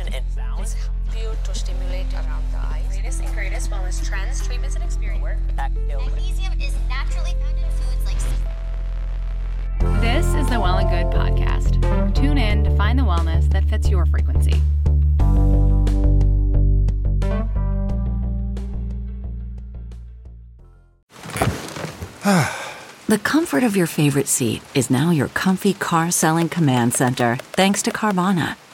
stimulation and sounds. You to stimulate around the eyes. Latest and greatest wellness trends, treatments, and experience. Magnesium is naturally found in foods like This is the Well and Good podcast. Tune in to find the wellness that fits your frequency. The comfort of your favorite seat is now your comfy car selling command center, thanks to Carvana.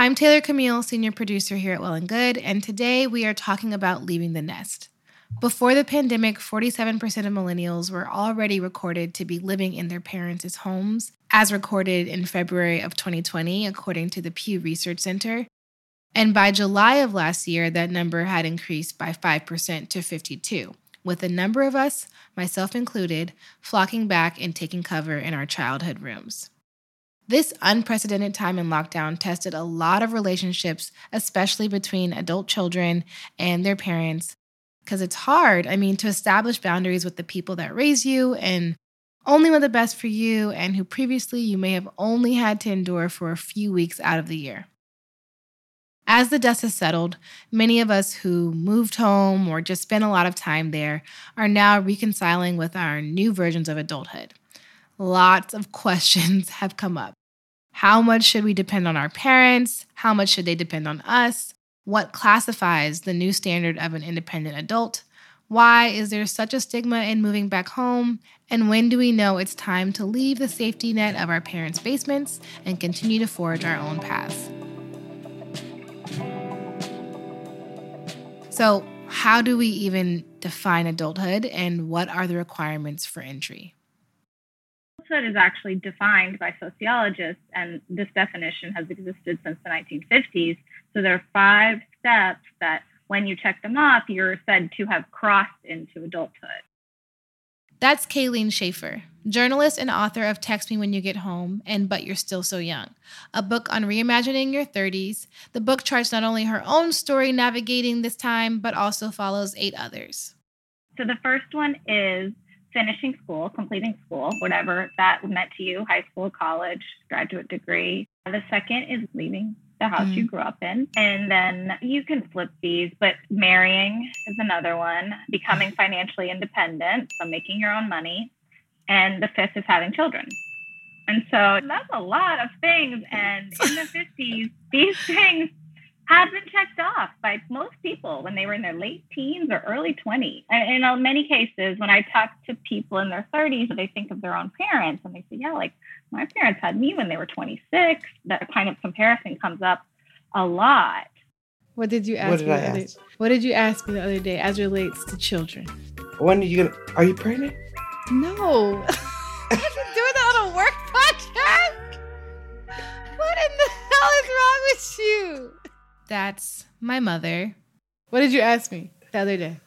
I'm Taylor Camille, senior producer here at Well and Good, and today we are talking about leaving the nest. Before the pandemic, 47% of millennials were already recorded to be living in their parents' homes, as recorded in February of 2020, according to the Pew Research Center. And by July of last year, that number had increased by 5% to 52, with a number of us, myself included, flocking back and taking cover in our childhood rooms. This unprecedented time in lockdown tested a lot of relationships, especially between adult children and their parents, because it's hard, I mean, to establish boundaries with the people that raise you and only want the best for you and who previously you may have only had to endure for a few weeks out of the year. As the dust has settled, many of us who moved home or just spent a lot of time there are now reconciling with our new versions of adulthood. Lots of questions have come up. How much should we depend on our parents? How much should they depend on us? What classifies the new standard of an independent adult? Why is there such a stigma in moving back home? And when do we know it's time to leave the safety net of our parents' basements and continue to forge our own paths? So, how do we even define adulthood and what are the requirements for entry? Adulthood is actually defined by sociologists, and this definition has existed since the 1950s. So there are five steps that, when you check them off, you're said to have crossed into adulthood. That's Kayleen Schaefer, journalist and author of Text Me When You Get Home and But You're Still So Young, a book on reimagining your 30s. The book charts not only her own story navigating this time, but also follows eight others. So the first one is finishing school, completing school, whatever that meant to you, high school, college, graduate degree. The second is leaving the house mm. you grew up in. And then you can flip these, but marrying is another one, becoming financially independent, so making your own money. And the fifth is having children. And so that's a lot of things. And in the 50s, these things had been checked off by most people when they were in their late teens or early 20s. And in many cases, when I talk to people in their 30s, they think of their own parents and they say, yeah, like my parents had me when they were 26. That kind of comparison comes up a lot. What did you ask what did me? I other, ask? What did you ask me the other day as relates to children? When are you gonna? Are you pregnant? No. I've been doing that on a work podcast. What in the hell is wrong with you? That's my mother. What did you ask me the other day?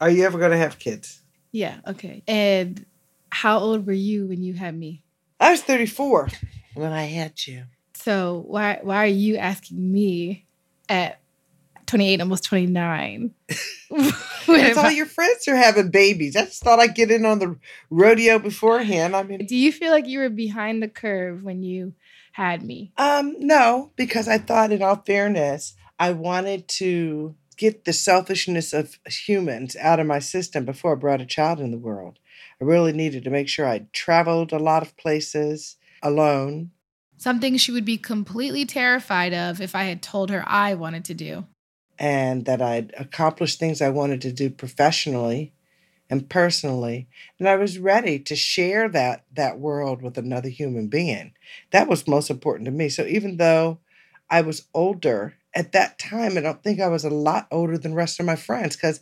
Are you ever gonna have kids? Yeah, okay. And how old were you when you had me? I was 34 when I had you. So why why are you asking me at 28, almost 29? Because all your friends are having babies. I just thought I'd get in on the rodeo beforehand. I mean, Do you feel like you were behind the curve when you had me? um, no, because I thought, in all fairness, I wanted to get the selfishness of humans out of my system before I brought a child in the world. I really needed to make sure I traveled a lot of places alone. Something she would be completely terrified of if I had told her I wanted to do. and that I'd accomplished things I wanted to do professionally and personally, and I was ready to share that that world with another human being. That was most important to me. So even though I was older at that time, I don't think I was a lot older than the rest of my friends because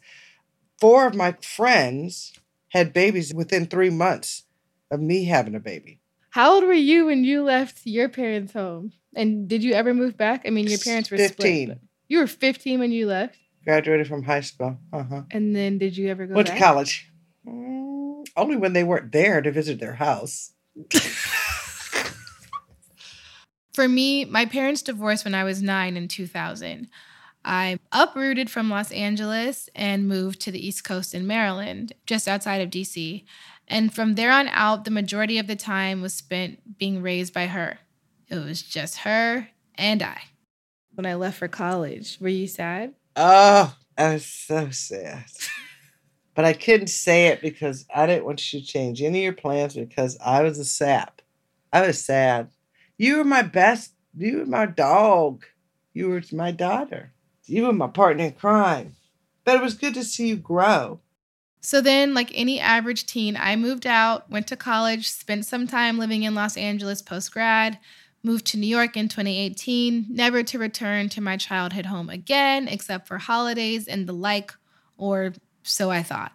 four of my friends had babies within three months of me having a baby. How old were you when you left your parents' home? And did you ever move back? I mean, your parents were 15. split. You were 15 when you left? Graduated from high school. Uh-huh. And then did you ever go Went back? to college. Mm, only when they weren't there to visit their house. For me, my parents divorced when I was nine in 2000. I uprooted from Los Angeles and moved to the East Coast in Maryland, just outside of DC. And from there on out, the majority of the time was spent being raised by her. It was just her and I. When I left for college, were you sad? Oh, I was so sad. but I couldn't say it because I didn't want you to change any of your plans because I was a sap. I was sad. You were my best. You were my dog. You were my daughter. You were my partner in crime. But it was good to see you grow. So then, like any average teen, I moved out, went to college, spent some time living in Los Angeles post grad, moved to New York in 2018, never to return to my childhood home again, except for holidays and the like, or so I thought.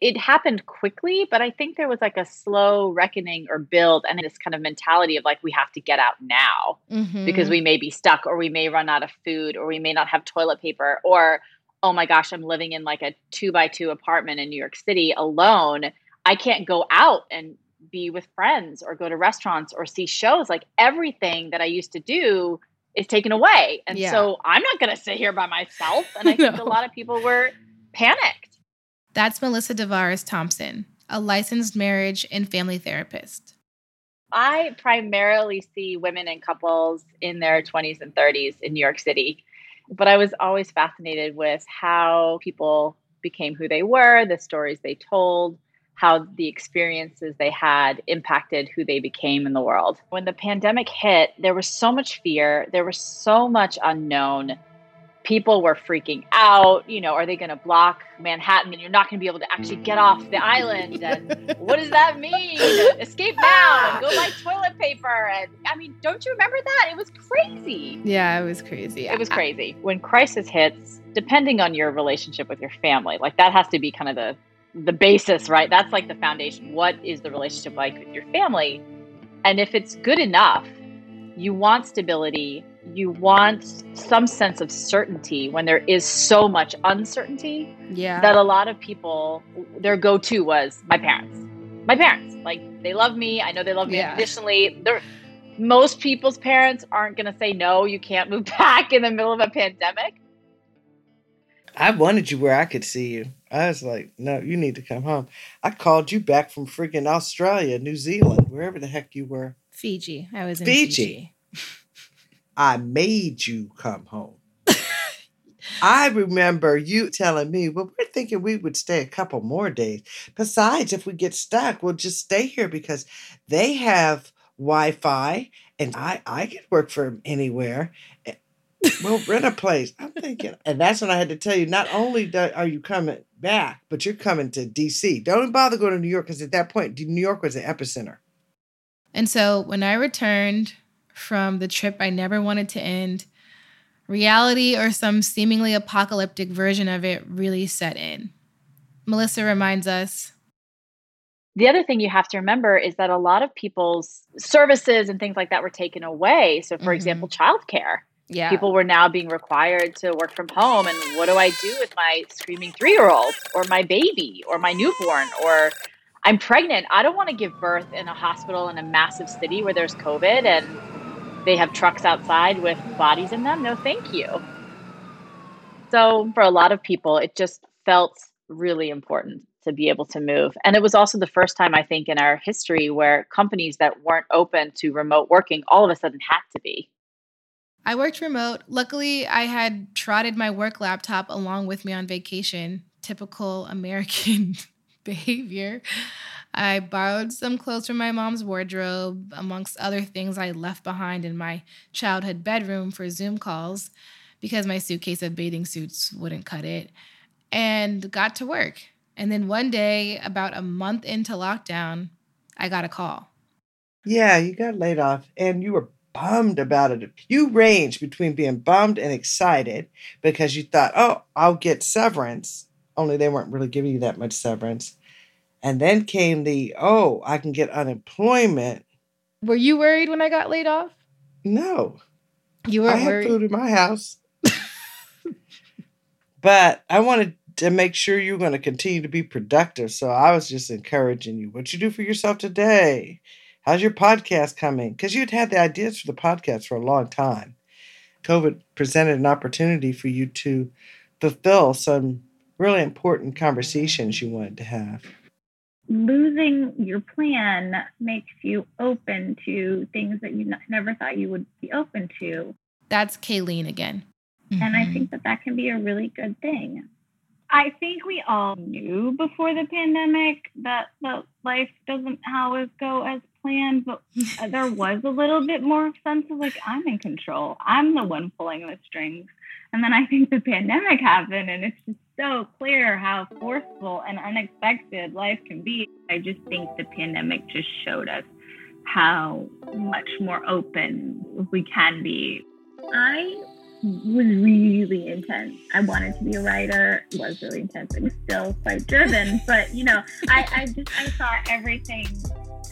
It happened quickly, but I think there was like a slow reckoning or build and this kind of mentality of like, we have to get out now Mm-hmm. because we may be stuck or we may run out of food or we may not have toilet paper or oh my gosh i'm living in like a two by two apartment in new york city alone i can't go out and be with friends or go to restaurants or see shows like everything that i used to do is taken away and Yeah. so i'm not going to sit here by myself and i think No. a lot of people were panicked That's Melissa Divaris Thompson, a licensed marriage and family therapist. I primarily see women and couples in their 20s and 30s in New York City, but I was always fascinated with how people became who they were, the stories they told, how the experiences they had impacted who they became in the world. When the pandemic hit, there was so much fear, there was so much unknown. People were freaking out. You know, are they going to block Manhattan and you're not going to be able to actually get off the island? And what does that mean? Escape now and go buy toilet paper. And I mean, don't you remember that? It was crazy. Yeah, it was crazy. It was crazy. When crisis hits, depending on your relationship with your family, like that has to be kind of the the basis, right? That's like the foundation. What is the relationship like with your family? And if it's good enough, you want stability, you want some sense of certainty when there is so much uncertainty Yeah. that a lot of people their go-to was my parents. My parents. Like they love me. I know they love me Yeah. unconditionally. They're most people's parents aren't going to say no, you can't move back in the middle of a pandemic. I wanted you where I could see you. I was like, no, you need to come home. I called you back from freaking Australia, New Zealand, wherever the heck you were. Fiji. I was in Fiji. Fiji. I made you come home. I remember you telling me, well, we're thinking we would stay a couple more days. Besides, if we get stuck, we'll just stay here because they have Wi Fi and I, I could work from anywhere. We'll rent a place. I'm thinking, and that's when I had to tell you not only do, are you coming back, but you're coming to DC. Don't bother going to New York because at that point, New York was the epicenter. And so when I returned from the trip I never wanted to end, reality or some seemingly apocalyptic version of it really set in. Melissa reminds us The other thing you have to remember is that a lot of people's services and things like that were taken away. So, for Mhm. example, childcare. Yeah. People were now being required to work from home. And what do I do with my screaming three year old or my baby or my newborn or I'm pregnant? I don't want to give birth in a hospital in a massive city where there's COVID and they have trucks outside with bodies in them. No, thank you. So, for a lot of people, it just felt really important to be able to move. And it was also the first time, I think, in our history where companies that weren't open to remote working all of a sudden had to be. I worked remote. Luckily, I had trotted my work laptop along with me on vacation. Typical American behavior. I borrowed some clothes from my mom's wardrobe, amongst other things I left behind in my childhood bedroom for Zoom calls because my suitcase of bathing suits wouldn't cut it, and got to work. And then one day, about a month into lockdown, I got a call. Yeah, you got laid off and you were bummed about it. You range between being bummed and excited because you thought, oh, I'll get severance, only they weren't really giving you that much severance. And then came the, oh, I can get unemployment. Were you worried when I got laid off? No. You were I worried. had food in my house. but I wanted to make sure you were going to continue to be productive. So I was just encouraging you. What you do for yourself today? How's your podcast coming? Because you'd had the ideas for the podcast for a long time. COVID presented an opportunity for you to fulfill some really important conversations you wanted to have. Losing your plan makes you open to things that you n- never thought you would be open to. That's Kayleen again. And I mm-hmm. think that that can be a really good thing. I think we all knew before the pandemic that the life doesn't always go as planned, but uh, there was a little bit more sense of like, I'm in control. I'm the one pulling the strings. And then I think the pandemic happened, and it's just so clear how forceful and unexpected life can be. I just think the pandemic just showed us how much more open we can be. I was really intense. I wanted to be a writer, was really intense. I'm still quite driven, but you know, I, I just I thought everything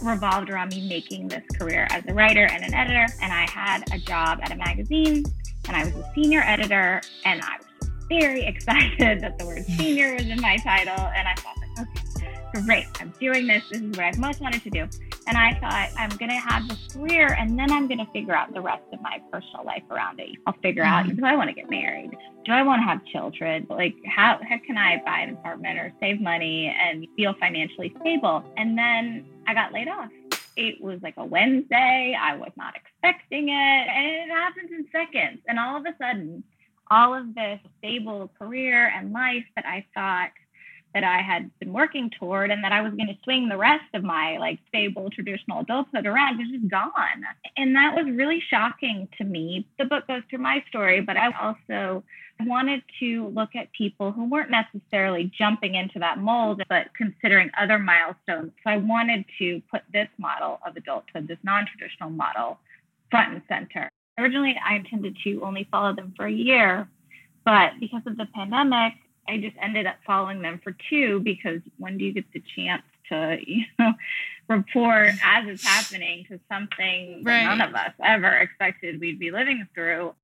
revolved around me making this career as a writer and an editor. And I had a job at a magazine and I was a senior editor and I was very excited that the word senior was in my title. And I thought, okay, great, I'm doing this. This is what I've most wanted to do. And I thought, I'm going to have this career and then I'm going to figure out the rest of my personal life around it. I'll figure out mm-hmm. do I want to get married? Do I want to have children? Like, how, how can I buy an apartment or save money and feel financially stable? And then I got laid off. It was like a Wednesday. I was not expecting it. And it happens in seconds. And all of a sudden, all of this stable career and life that I thought that I had been working toward and that I was going to swing the rest of my like stable traditional adulthood around was just gone. And that was really shocking to me. The book goes through my story, but I also wanted to look at people who weren't necessarily jumping into that mold, but considering other milestones. So I wanted to put this model of adulthood, this non traditional model, front and center. Originally, I intended to only follow them for a year, but because of the pandemic, I just ended up following them for two because when do you get the chance to, you know, report as it's happening to something Right. that none of us ever expected we'd be living through?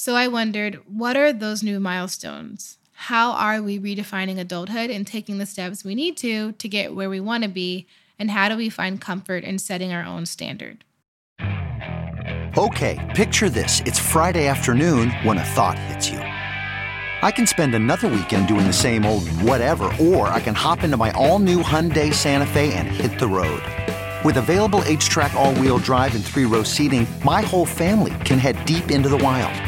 So I wondered, what are those new milestones? How are we redefining adulthood and taking the steps we need to to get where we want to be? And how do we find comfort in setting our own standard? Okay, picture this. It's Friday afternoon when a thought hits you. I can spend another weekend doing the same old whatever, or I can hop into my all new Hyundai Santa Fe and hit the road. With available H track, all wheel drive, and three row seating, my whole family can head deep into the wild.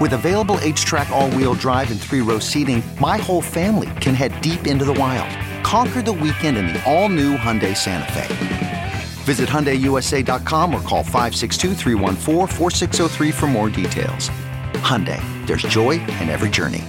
With available H-Track all-wheel drive and three-row seating, my whole family can head deep into the wild. Conquer the weekend in the all-new Hyundai Santa Fe. Visit HyundaiUSA.com or call 562-314-4603 for more details. Hyundai, there's joy in every journey.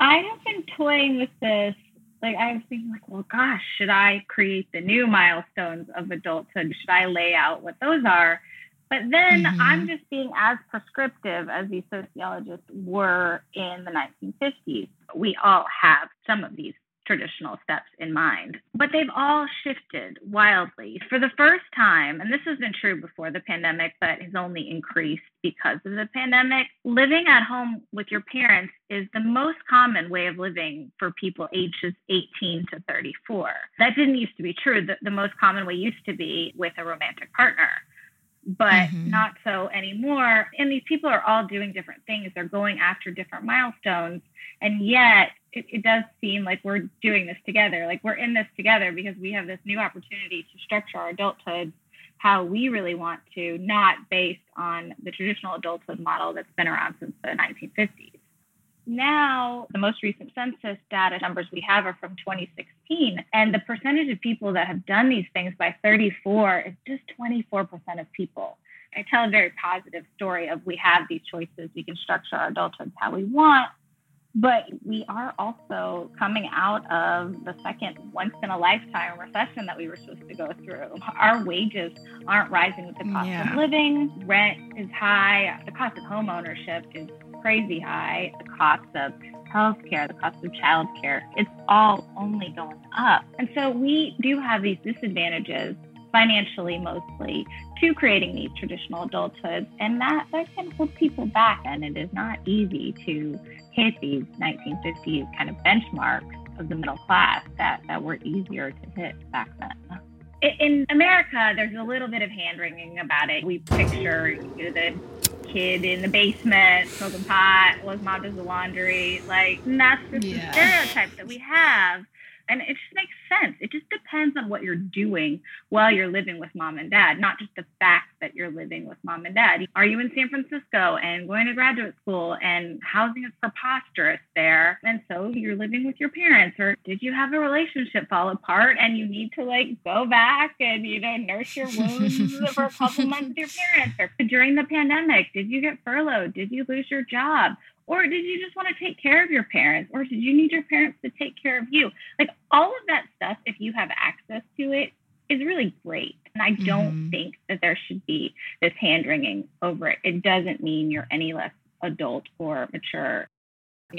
I have been toying with this. Like I was thinking, like, well, gosh, should I create the new milestones of adulthood? Should I lay out what those are? But then Mhm. I'm just being as prescriptive as these sociologists were in the 1950s. We all have some of these traditional steps in mind, but they've all shifted wildly. For the first time, and this has been true before the pandemic, but has only increased because of the pandemic, living at home with your parents is the most common way of living for people ages 18 to 34. That didn't used to be true. The, the most common way used to be with a romantic partner but Mhm. not so anymore. And these people are all doing different things. They're going after different milestones. And yet it, it does seem like we're doing this together. Like we're in this together because we have this new opportunity to structure our adulthood how we really want to, not based on the traditional adulthood model that's been around since the 1950s. Now, the most recent census data numbers we have are from 2016, and the percentage of people that have done these things by 34 is just 24% of people. I tell a very positive story of we have these choices, we can structure our adulthood how we want, but we are also coming out of the second once in a lifetime recession that we were supposed to go through. Our wages aren't rising with the cost Yeah. of living, rent is high, the cost of home ownership is crazy high, the cost of healthcare, the cost of childcare, it's all only going up. And so we do have these disadvantages financially mostly to creating these traditional adulthoods and that that can hold people back and it is not easy to hit these 1950s kind of benchmarks of the middle class that, that were easier to hit back then. In America, there's a little bit of hand wringing about it. We picture you know, the kid in the basement smoking pot was mom does the laundry. Like, that's just Yeah. the stereotype that we have. And it just makes sense. It just depends on what you're doing while you're living with mom and dad, not just the fact that you're living with mom and dad. Are you in San Francisco and going to graduate school and housing is preposterous there? And so you're living with your parents, or did you have a relationship fall apart and you need to like go back and, you know, nurse your wounds for a couple months with your parents? Or during the pandemic, did you get furloughed? Did you lose your job? Or did you just want to take care of your parents? Or did you need your parents to take care of you? Like all of that stuff, if you have access to it, is really great. And I don't think that there should be this hand wringing over it. It doesn't mean you're any less adult or mature.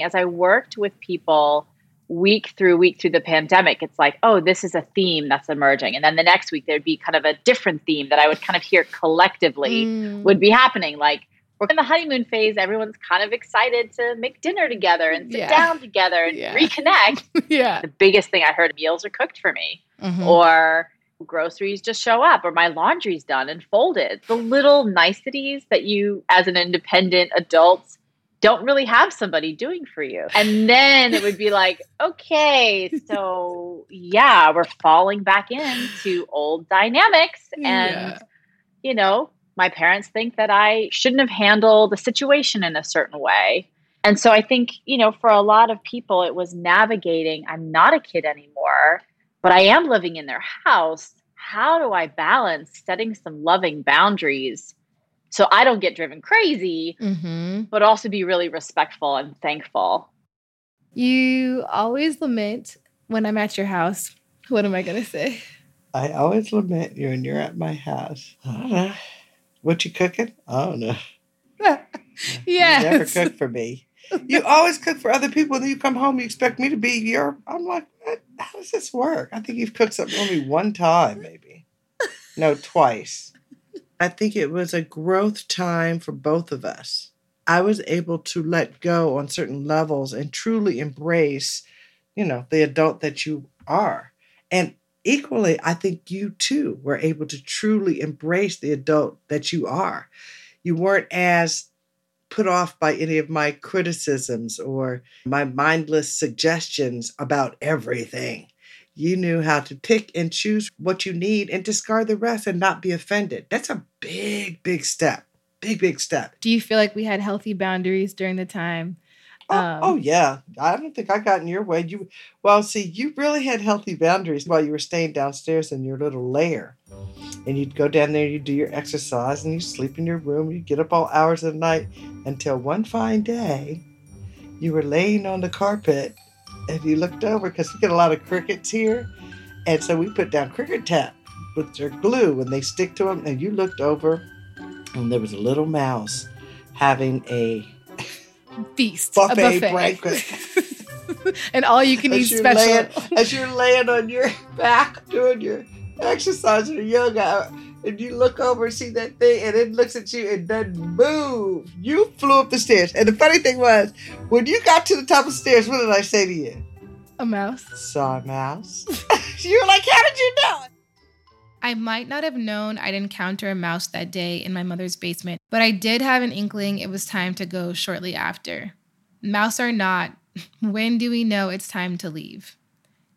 As I worked with people week through week through the pandemic, it's like, oh, this is a theme that's emerging. And then the next week, there'd be kind of a different theme that I would kind of hear collectively Mm. would be happening. Like, we're in the honeymoon phase. Everyone's kind of excited to make dinner together and sit Yeah. down together and Yeah. reconnect. yeah. The biggest thing I heard meals are cooked for me, Mhm. or groceries just show up, or my laundry's done and folded. The little niceties that you, as an independent adult, don't really have somebody doing for you. And then it would be like, okay, so yeah, we're falling back into old dynamics. And, Yeah. you know, my parents think that I shouldn't have handled the situation in a certain way. And so I think, you know, for a lot of people, it was navigating I'm not a kid anymore, but I am living in their house. How do I balance setting some loving boundaries so I don't get driven crazy, Mm-hmm. but also be really respectful and thankful? You always lament when I'm at your house. What am I going to say? I always lament you when you're at my house. I don't know. What you cooking? I don't know. You never cook for me. You always cook for other people, and then you come home, you expect me to be your. I'm like, how does this work? I think you've cooked something for me one time, maybe. No, twice. I think it was a growth time for both of us. I was able to let go on certain levels and truly embrace, you know, the adult that you are. And equally, I think you too were able to truly embrace the adult that you are. You weren't as put off by any of my criticisms or my mindless suggestions about everything. You knew how to pick and choose what you need and discard the rest and not be offended. That's a big, big step. Big, big step. Do you feel like we had healthy boundaries during the time? Oh, Um, oh yeah. I don't think I got in your way. You well, see, you really had healthy boundaries while you were staying downstairs in your little lair. And you'd go down there, you'd do your exercise, and you sleep in your room. You'd get up all hours of the night until one fine day you were laying on the carpet and you looked over because we get a lot of crickets here. And so we put down cricket tap with their glue and they stick to them. And you looked over and there was a little mouse having a Feast. buffet, a buffet. breakfast. and all you can eat as you're special. laying, as you're laying on your back doing your exercise or yoga, and you look over and see that thing, and it looks at you and doesn't move. You flew up the stairs, and the funny thing was, when you got to the top of the stairs, what did I say to you? a mouse. Saw a mouse. you were like, "How did you know?" It?" I might not have known I'd encounter a mouse that day in my mother's basement, but I did have an inkling it was time to go shortly after. Mouse are not When do we know it's time to leave?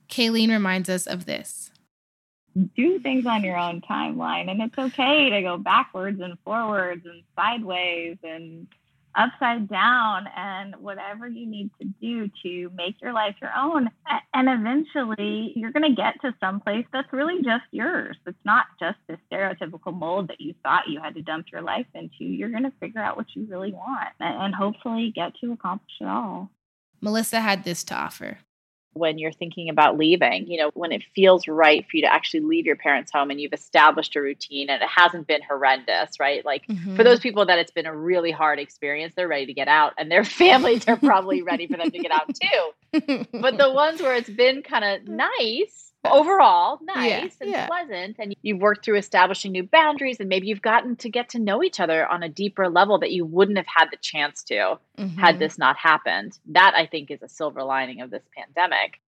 Kayleen reminds us of this. Do things on your own timeline, and it's okay to go backwards and forwards and sideways and upside down and whatever you need to do to make your life your own. And eventually you're going to get to some place that's really just yours. It's not just the stereotypical mold that you thought you had to dump your life into. You're going to figure out what you really want and hopefully get to accomplish it all. Melissa had this to offer when you're thinking about leaving, you know, when it feels right for you to actually leave your parents' home and you've established a routine and it hasn't been horrendous, right? Like mm-hmm. for those people that it's been a really hard experience, they're ready to get out and their families are probably ready for them to get out too. but the ones where it's been kind of nice, overall nice yeah, and yeah. pleasant and you've worked through establishing new boundaries and maybe you've gotten to get to know each other on a deeper level that you wouldn't have had the chance to mm-hmm. had this not happened. That i think is a silver lining of this pandemic.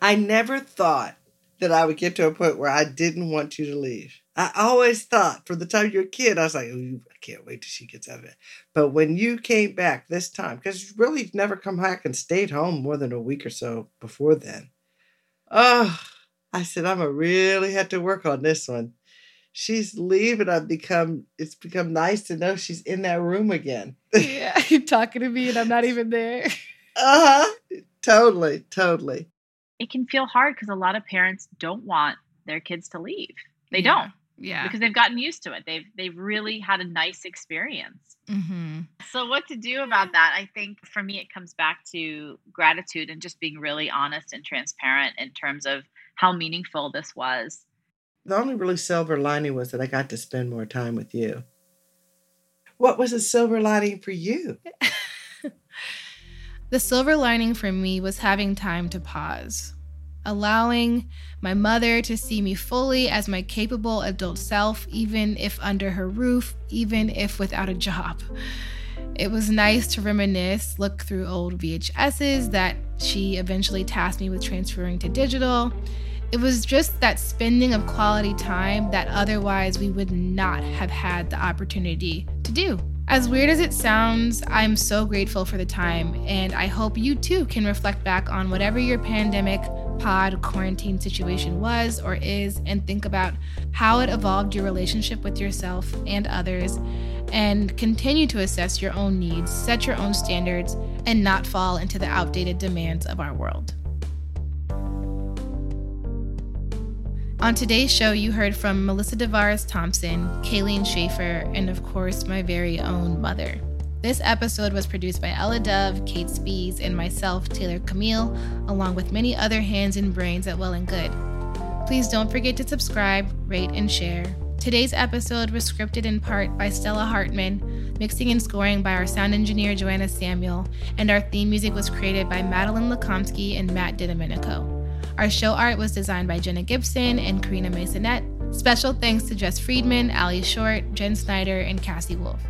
I never thought that i would get to a point where i didn't want you to leave. I always thought from the time you're a kid i was like oh, i can't wait till she gets out of it. But when you came back this time because you really never come back and stayed home more than a week or so before then Oh, I said, I'm gonna really have to work on this one. She's leaving. I've become it's become nice to know she's in that room again. yeah, you're talking to me and I'm not even there. uh-huh. Totally, totally. It can feel hard because a lot of parents don't want their kids to leave. They yeah. don't. Yeah. Because they've gotten used to it. They've they've really had a nice experience. Mm-hmm. So what to do about that? I think for me it comes back to gratitude and just being really honest and transparent in terms of how meaningful this was. The only really silver lining was that I got to spend more time with you. What was a silver lining for you? the silver lining for me was having time to pause allowing my mother to see me fully as my capable adult self, even if under her roof, even if without a job. It was nice to reminisce, look through old VHSs that she eventually tasked me with transferring to digital. It was just that spending of quality time that otherwise we would not have had the opportunity to do. As weird as it sounds, I'm so grateful for the time, and I hope you too can reflect back on whatever your pandemic pod quarantine situation was or is and think about how it evolved your relationship with yourself and others and continue to assess your own needs, set your own standards, and not fall into the outdated demands of our world. On today's show, you heard from Melissa Divaris Thompson, Kayleen Schaefer, and of course, my very own mother. This episode was produced by Ella Dove, Kate Spies, and myself, Taylor Camille, along with many other hands and brains at Well and Good. Please don't forget to subscribe, rate, and share. Today's episode was scripted in part by Stella Hartman, mixing and scoring by our sound engineer Joanna Samuel, and our theme music was created by Madeline Lakomsky and Matt DiDomenico. Our show art was designed by Jenna Gibson and Karina Masonette. Special thanks to Jess Friedman, Ali Short, Jen Snyder, and Cassie Wolf.